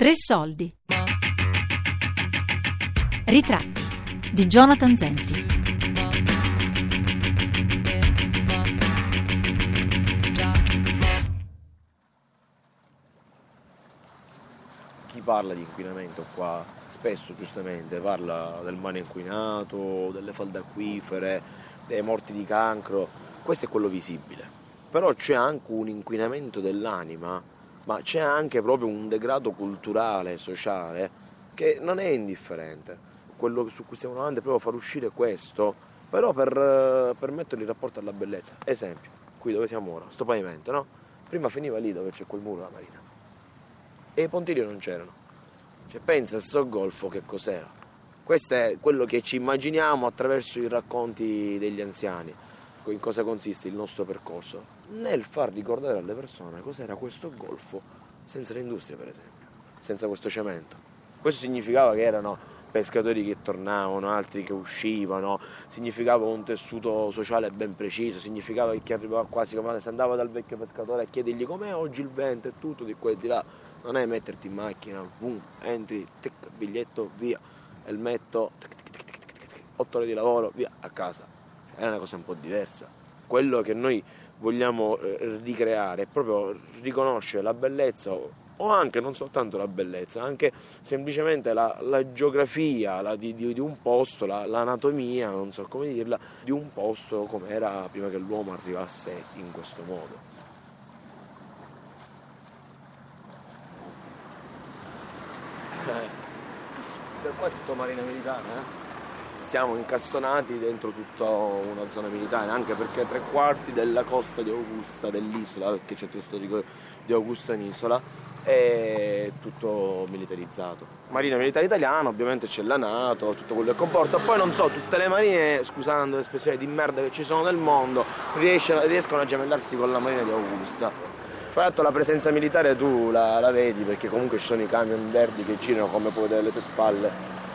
Tre soldi. Ritratti di Jonathan Zenti. Chi parla di inquinamento qua spesso giustamente parla del mare inquinato, delle falde acquifere, dei morti di cancro, questo è quello visibile. Però c'è anche un inquinamento dell'anima, ma c'è anche proprio un degrado culturale, sociale, che non è indifferente. Quello su cui stiamo davanti è proprio far uscire questo, però per, per metterlo in rapporto alla bellezza. Esempio, qui dove siamo ora, sto pavimento, no? Prima finiva lì dove c'è quel muro della marina. E i pontili non c'erano. Cioè, pensa a sto golfo che cos'era. Questo è quello che ci immaginiamo attraverso i racconti degli anziani. In cosa consiste il nostro percorso? Nel far ricordare alle persone cos'era questo golfo senza l'industria, per esempio, senza questo cemento. Questo significava che erano pescatori che tornavano, altri che uscivano, significava un tessuto sociale ben preciso, significava che chi arrivava come se andava dal vecchio pescatore a chiedergli com'è oggi il vento e tutto di qua e di là, non è metterti in macchina, boom, entri, tic, biglietto, via, elmetto, tic, tic, tic, tic, tic, tic, otto ore di lavoro, via, a casa. È una cosa un po' diversa. Quello che noi vogliamo eh, ricreare è proprio riconoscere la bellezza o anche non soltanto la bellezza, anche semplicemente la, la geografia la, di, di, di, un posto, la, l'anatomia, non so come dirla, di un posto come era prima che l'uomo arrivasse in questo modo. Per qua è tutto marina militare, eh? Siamo incastonati dentro tutta una zona militare, anche perché tre quarti della costa di Augusta, dell'isola, perché c'è il storico di Augusta in isola, è tutto militarizzato. Marina militare italiana, ovviamente c'è la Nato, tutto quello che comporta. Poi non so, tutte le marine, scusando l'espressione di merda che ci sono nel mondo, riescono a gemellarsi con la Marina di Augusta. Fra l'altro la presenza militare tu la, la, vedi perché comunque ci sono i camion verdi che girano come puoi vedere alle tue spalle,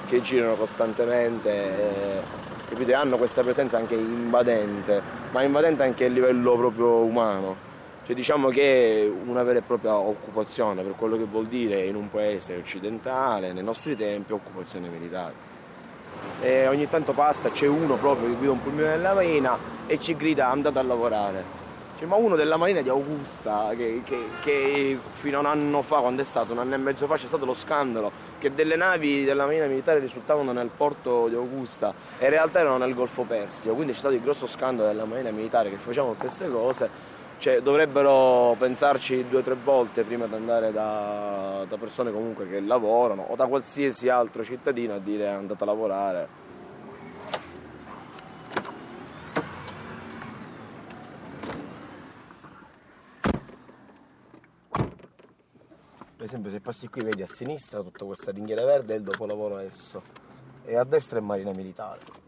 che girano costantemente. Eh, capite? Hanno questa presenza anche invadente, ma invadente anche a livello proprio umano. Cioè diciamo che è una vera e propria occupazione, per quello che vuol dire in un paese occidentale, nei nostri tempi, occupazione militare. E ogni tanto passa, c'è uno proprio che guida un pulmino della marina e ci grida andate a lavorare. Cioè, ma uno della Marina di Augusta, che, che, che, fino a un anno fa, quando è stato, un anno e mezzo fa, c'è stato lo scandalo che delle navi della Marina Militare risultavano nel porto di Augusta e in realtà erano nel Golfo Persio, quindi c'è stato il grosso scandalo della Marina Militare che facevano queste cose. Cioè, dovrebbero pensarci due o tre volte prima di andare da, da persone comunque che lavorano o da qualsiasi altro cittadino a dire andate a lavorare esempio se passi qui vedi a sinistra tutta questa ringhiera verde è il dopolavoro esso e a destra è marina militare.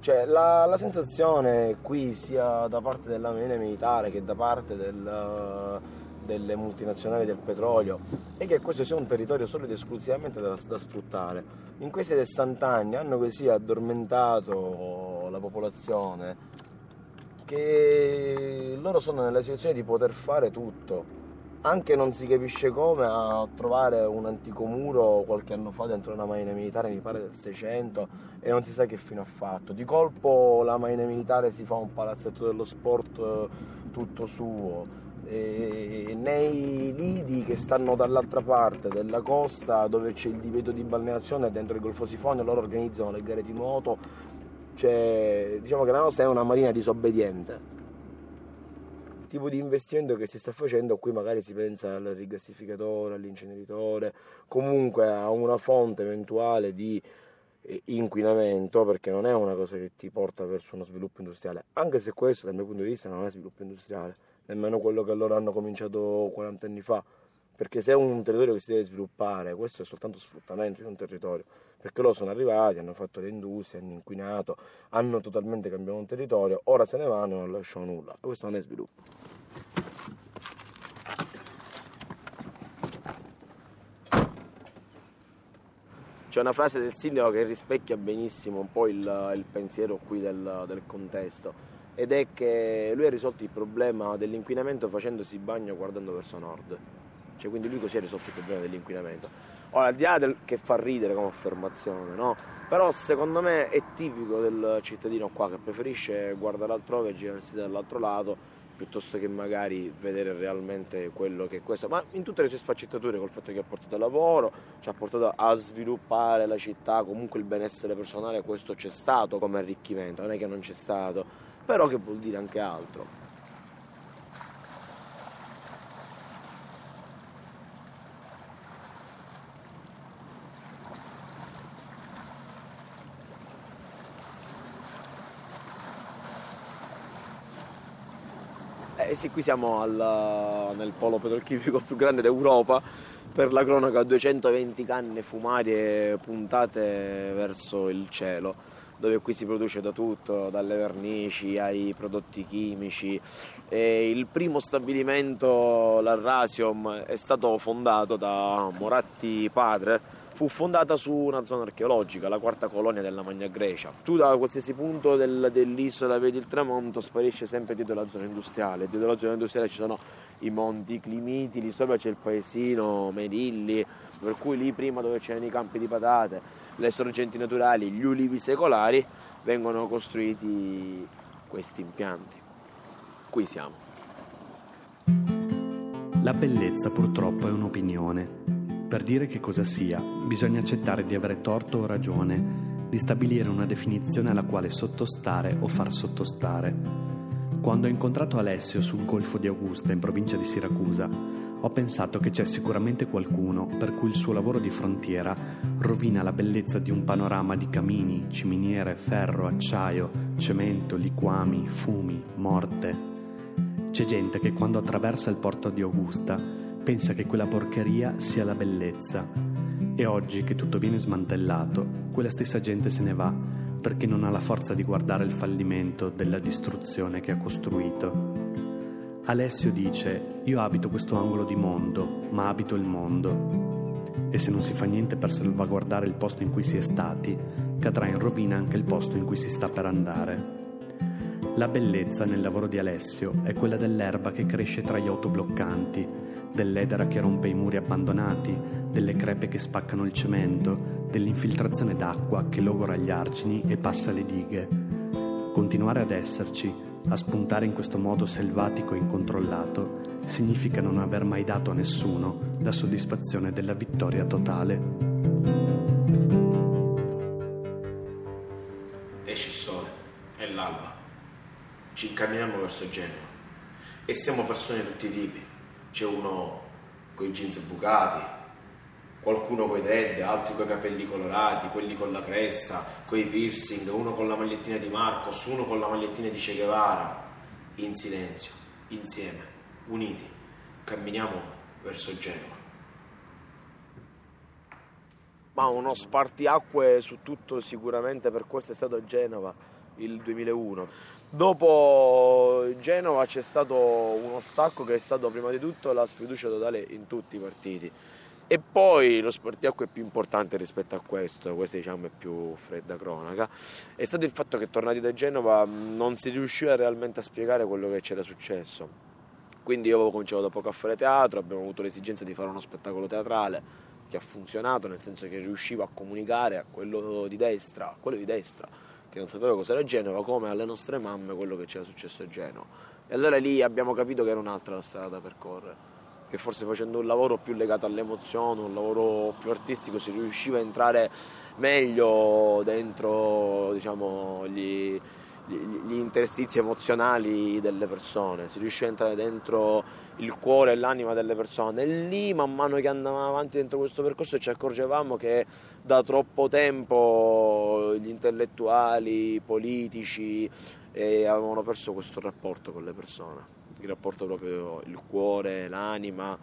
Cioè la, la, sensazione qui sia da parte della marina militare che da parte del, delle multinazionali del petrolio è che questo sia un territorio solo ed esclusivamente da, da sfruttare. In questi 60 anni hanno così addormentato la popolazione che loro sono nella situazione di poter fare tutto anche non si capisce come a trovare un antico muro qualche anno fa dentro una marina militare, mi pare del 600, e non si sa che fine ha fatto. Di colpo la marina militare si fa un palazzetto dello sport eh, tutto suo. E nei lidi che stanno dall'altra parte della costa dove c'è il divieto di balneazione dentro il Golfo Sifonio loro organizzano le gare di nuoto cioè, diciamo che la nostra è una marina disobbediente. Tipo di investimento che si sta facendo, qui magari si pensa al rigassificatore, all'inceneritore, comunque a una fonte eventuale di eh, inquinamento perché non è una cosa che ti porta verso uno sviluppo industriale, anche se questo dal mio punto di vista non è sviluppo industriale, nemmeno quello che loro hanno cominciato 40 anni fa, perché se è un territorio che si deve sviluppare, questo è soltanto sfruttamento di un territorio, perché loro sono arrivati, hanno fatto le industrie, hanno inquinato, hanno totalmente cambiato un territorio, ora se ne vanno e non lasciano nulla, questo non è sviluppo. C'è una frase del sindaco che rispecchia benissimo un po' il, il pensiero qui del, del contesto ed è che lui ha risolto il problema dell'inquinamento facendosi bagno guardando verso nord. Cioè, quindi lui così ha risolto il problema dell'inquinamento. Ora, al di là del che fa ridere come affermazione, no? Però secondo me è tipico del cittadino qua che preferisce guardare altrove e girarsi dall'altro lato piuttosto che magari vedere realmente quello che è questo, ma in tutte le sue sfaccettature col fatto che ha portato lavoro, ci ha portato a sviluppare la città, comunque il benessere personale, questo c'è stato come arricchimento, non è che non c'è stato, però che vuol dire anche altro. Eh sì, qui siamo al, nel polo petrolchimico più grande d'Europa, per la cronaca 220 canne fumarie puntate verso il cielo, dove qui si produce da tutto, dalle vernici ai prodotti chimici. E il primo stabilimento, l'Arrasium, è stato fondato da Moratti padre, fu fondata su una zona archeologica, la quarta colonia della Magna Grecia. Tu da qualsiasi punto del, dell'isola vedi il tramonto, sparisce sempre dietro la zona industriale. Dietro la zona industriale ci sono i monti Climiti, lì sopra c'è il paesino Merilli, per cui lì prima dove c'erano i campi di patate, le sorgenti naturali, gli ulivi secolari, vengono costruiti questi impianti. Qui siamo. La bellezza purtroppo è un'opinione per dire che cosa sia, bisogna accettare di avere torto o ragione, di stabilire una definizione alla quale sottostare o far sottostare. Quando ho incontrato Alessio sul golfo di Augusta in provincia di Siracusa, ho pensato che c'è sicuramente qualcuno per cui il suo lavoro di frontiera rovina la bellezza di un panorama di camini, ciminiere, ferro, acciaio, cemento, liquami, fumi, morte. C'è gente che quando attraversa il porto di Augusta pensa che quella porcheria sia la bellezza e oggi che tutto viene smantellato, quella stessa gente se ne va perché non ha la forza di guardare il fallimento della distruzione che ha costruito. Alessio dice, io abito questo angolo di mondo, ma abito il mondo. E se non si fa niente per salvaguardare il posto in cui si è stati, cadrà in rovina anche il posto in cui si sta per andare. La bellezza nel lavoro di Alessio è quella dell'erba che cresce tra gli autobloccanti, dell'edera che rompe i muri abbandonati, delle crepe che spaccano il cemento, dell'infiltrazione d'acqua che logora gli argini e passa le dighe. Continuare ad esserci, a spuntare in questo modo selvatico e incontrollato, significa non aver mai dato a nessuno la soddisfazione della vittoria totale. Esce il sole, è l'alba, ci incamminiamo verso Genova e siamo persone di tutti i tipi c'è uno con i jeans bucati, qualcuno con i dread, altri con i capelli colorati, quelli con la cresta, con i piercing, uno con la magliettina di Marcos, uno con la magliettina di Che Guevara, in silenzio, insieme, uniti, camminiamo verso Genova. Ma uno spartiacque su tutto sicuramente per questo è stato Genova il 2001 Dopo Genova c'è stato uno stacco che è stato prima di tutto la sfiducia totale in tutti i partiti. E poi lo spartiacque più importante rispetto a questo, questa diciamo è più fredda cronaca, è stato il fatto che tornati da Genova non si riusciva realmente a spiegare quello che c'era successo. Quindi io avevo cominciato da poco a fare teatro, abbiamo avuto l'esigenza di fare uno spettacolo teatrale che ha funzionato, nel senso che riusciva a comunicare a quello di destra, a quello di destra che non sapeva cos'era Genova, come alle nostre mamme quello che c'era successo a Genova. E allora lì abbiamo capito che era un'altra la strada da percorrere, che forse facendo un lavoro più legato all'emozione, un lavoro più artistico, si riusciva a entrare meglio dentro diciamo, gli, gli, interstizi emozionali delle persone, si riusciva a entrare dentro il cuore e l'anima delle persone. E lì, man mano che andavamo avanti dentro questo percorso, ci accorgevamo che da troppo tempo gli intellettuali, i politici eh, avevano perso questo rapporto con le persone, il rapporto proprio il cuore, l'anima.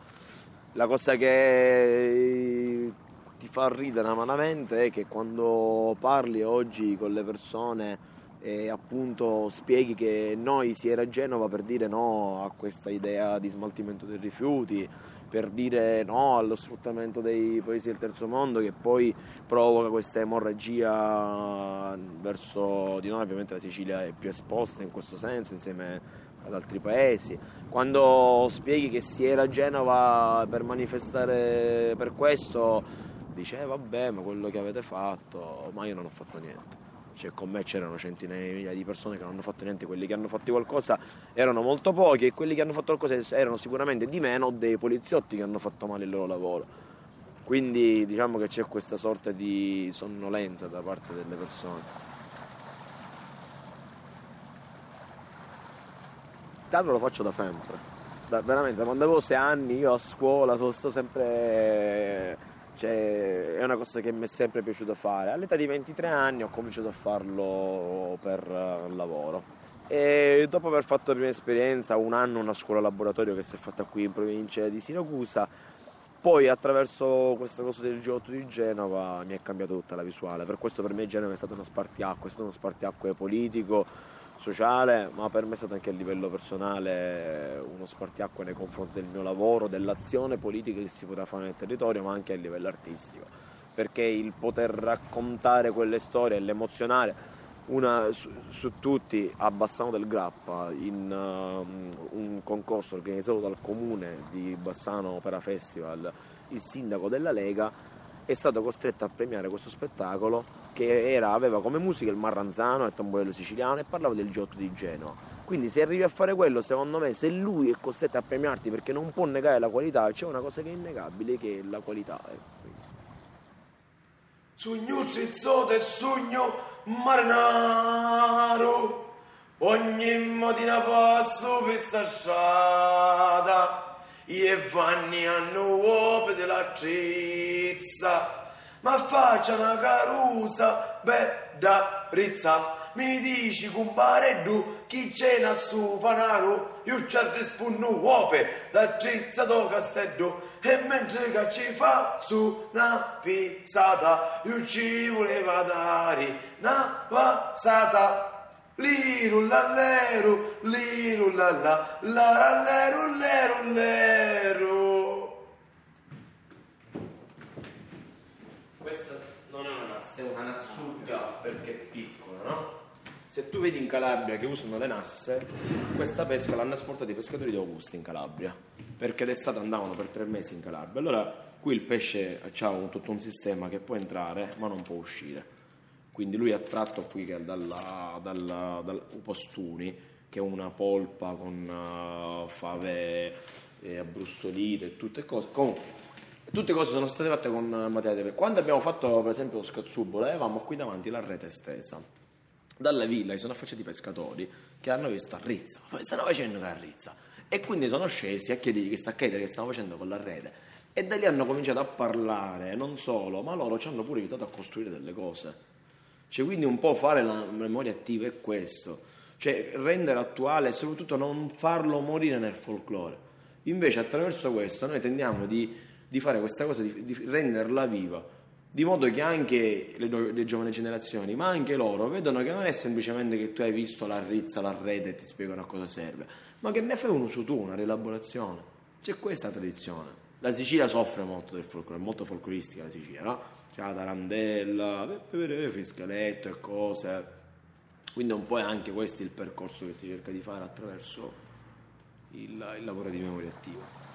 La cosa che ti fa ridere amaramente è che quando parli oggi con le persone e appunto spieghi che noi si era a Genova per dire no a questa idea di smaltimento dei rifiuti, per dire no allo sfruttamento dei paesi del terzo mondo che poi provoca questa emorragia verso di noi, ovviamente la Sicilia è più esposta in questo senso insieme ad altri paesi. Quando spieghi che si era a Genova per manifestare per questo, dice eh, vabbè ma quello che avete fatto, ma io non ho fatto niente cioè, con me c'erano centinaia di migliaia di persone che non hanno fatto niente, quelli che hanno fatto qualcosa erano molto pochi e quelli che hanno fatto qualcosa erano sicuramente di meno dei poliziotti che hanno fatto male il loro lavoro. Quindi diciamo che c'è questa sorta di sonnolenza da parte delle persone. Il teatro lo faccio da sempre, da, veramente, quando avevo sei anni io a scuola sono stato sempre cioè, è una cosa che mi è sempre piaciuto fare. All'età di 23 anni ho cominciato a farlo per uh, lavoro. E dopo aver fatto la prima esperienza, un anno una scuola laboratorio che si è fatta qui in provincia di Siracusa, poi attraverso questa cosa del G8 di Genova mi è cambiata tutta la visuale. Per questo per me Genova è stato uno spartiacque, è stato uno spartiacque politico, sociale, ma per me è stato anche a livello personale uno spartiacque nei confronti del mio lavoro, dell'azione politica che si poteva fare nel territorio, ma anche a livello artistico. Perché il poter raccontare quelle storie e l'emozionare una, su, su, tutti a Bassano del Grappa in uh, un concorso organizzato dal comune di Bassano Opera Festival, il sindaco della Lega è stato costretto a premiare questo spettacolo che era, aveva come musica il marranzano, il tamburello siciliano e parlava del Giotto di Genova. Quindi se arrivi a fare quello, secondo me, se lui è costretto a premiarti perché non può negare la qualità, c'è una cosa che è innegabile che è la qualità. Eh. Sugno cizzote sugno marinaro, ogni mattina passo per sta strada e vanni hanno uope della cizza, ma faccia una carusa bella rizza. Mi dici compare tu chi c'è su panaro, io ci rispondo uope da cizza do castello e mentre che ci fa su una pisata, io ci voleva dare una passata. Liru lallero, liru lalla, la rallero, lero, lero. Questa non è una nasse, è una nassuga perché è piccola, no? Se tu vedi in Calabria che usano le nasse, questa pesca l'hanno esportata i pescatori di Augusta in Calabria, perché d'estate andavano per tre mesi in Calabria. Allora qui il pesce ha tutto un sistema che può entrare ma non può uscire quindi lui è attratto qui dalla, dalla, dal Upostuni, che è una polpa con uh, fave eh, abbrustolite e tutte cose. Comunque, tutte cose sono state fatte con materia di pesca. Quando abbiamo fatto per esempio lo scazzubolo, avevamo qui davanti la rete stesa. Dalla villa si sono affacciati i pescatori che hanno visto a Rizza, stanno facendo a Rizza. E quindi sono scesi a chiedergli che sta che stanno facendo con la rete. E da lì hanno cominciato a parlare, non solo, ma loro ci hanno pure aiutato a costruire delle cose. Cioè, quindi un po' fare la memoria attiva è questo, cioè rendere attuale e soprattutto non farlo morire nel folklore. Invece attraverso questo noi tendiamo di, di fare questa cosa, di, di, renderla viva, di modo che anche le, le, giovani generazioni, ma anche loro, vedono che non è semplicemente che tu hai visto la rizza, la rete e ti spiegano a cosa serve, ma che ne fai un uso tu, una rielaborazione. C'è questa tradizione. La Sicilia soffre molto del folklore, è molto folcloristica la Sicilia, no? c'è la tarandella, fiscaletto e cose. Quindi un po' è anche questo il percorso che si cerca di fare attraverso il, il lavoro di memoria attiva.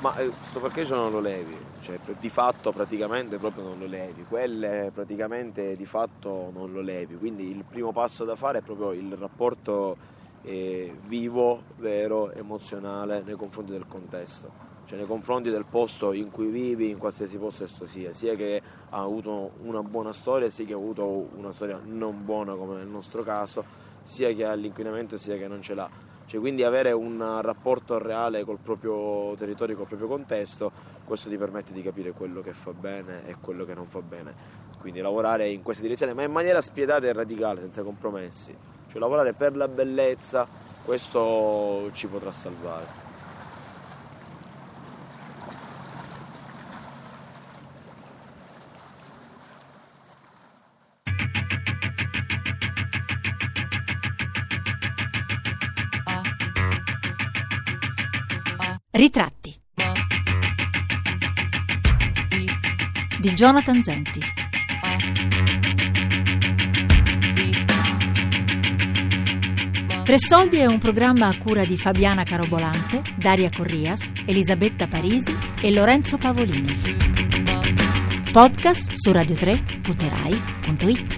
Ma eh, questo perché ce non lo levi? Cioè, di fatto praticamente proprio non lo levi, quelle praticamente di fatto non lo levi, quindi il primo passo da fare è proprio il rapporto eh, vivo, vero, emozionale nei confronti del contesto, cioè nei confronti del posto in cui vivi, in qualsiasi posto esso sia, sia che ha avuto una buona storia, sia che ha avuto una storia non buona come nel nostro caso, sia che ha l'inquinamento sia che non ce l'ha. Cioè, quindi avere un rapporto reale col proprio territorio, col proprio contesto, questo ti permette di capire quello che fa bene e quello che non fa bene. Quindi lavorare in questa direzione, ma in maniera spietata e radicale, senza compromessi cioè lavorare per la bellezza, questo ci potrà salvare. Ritratti di Jonathan Zenti. Tre Soldi è un programma a cura di Fabiana Carobolante, Daria Corrias, Elisabetta Parisi e Lorenzo Pavolini. Podcast su radio3.rai.it.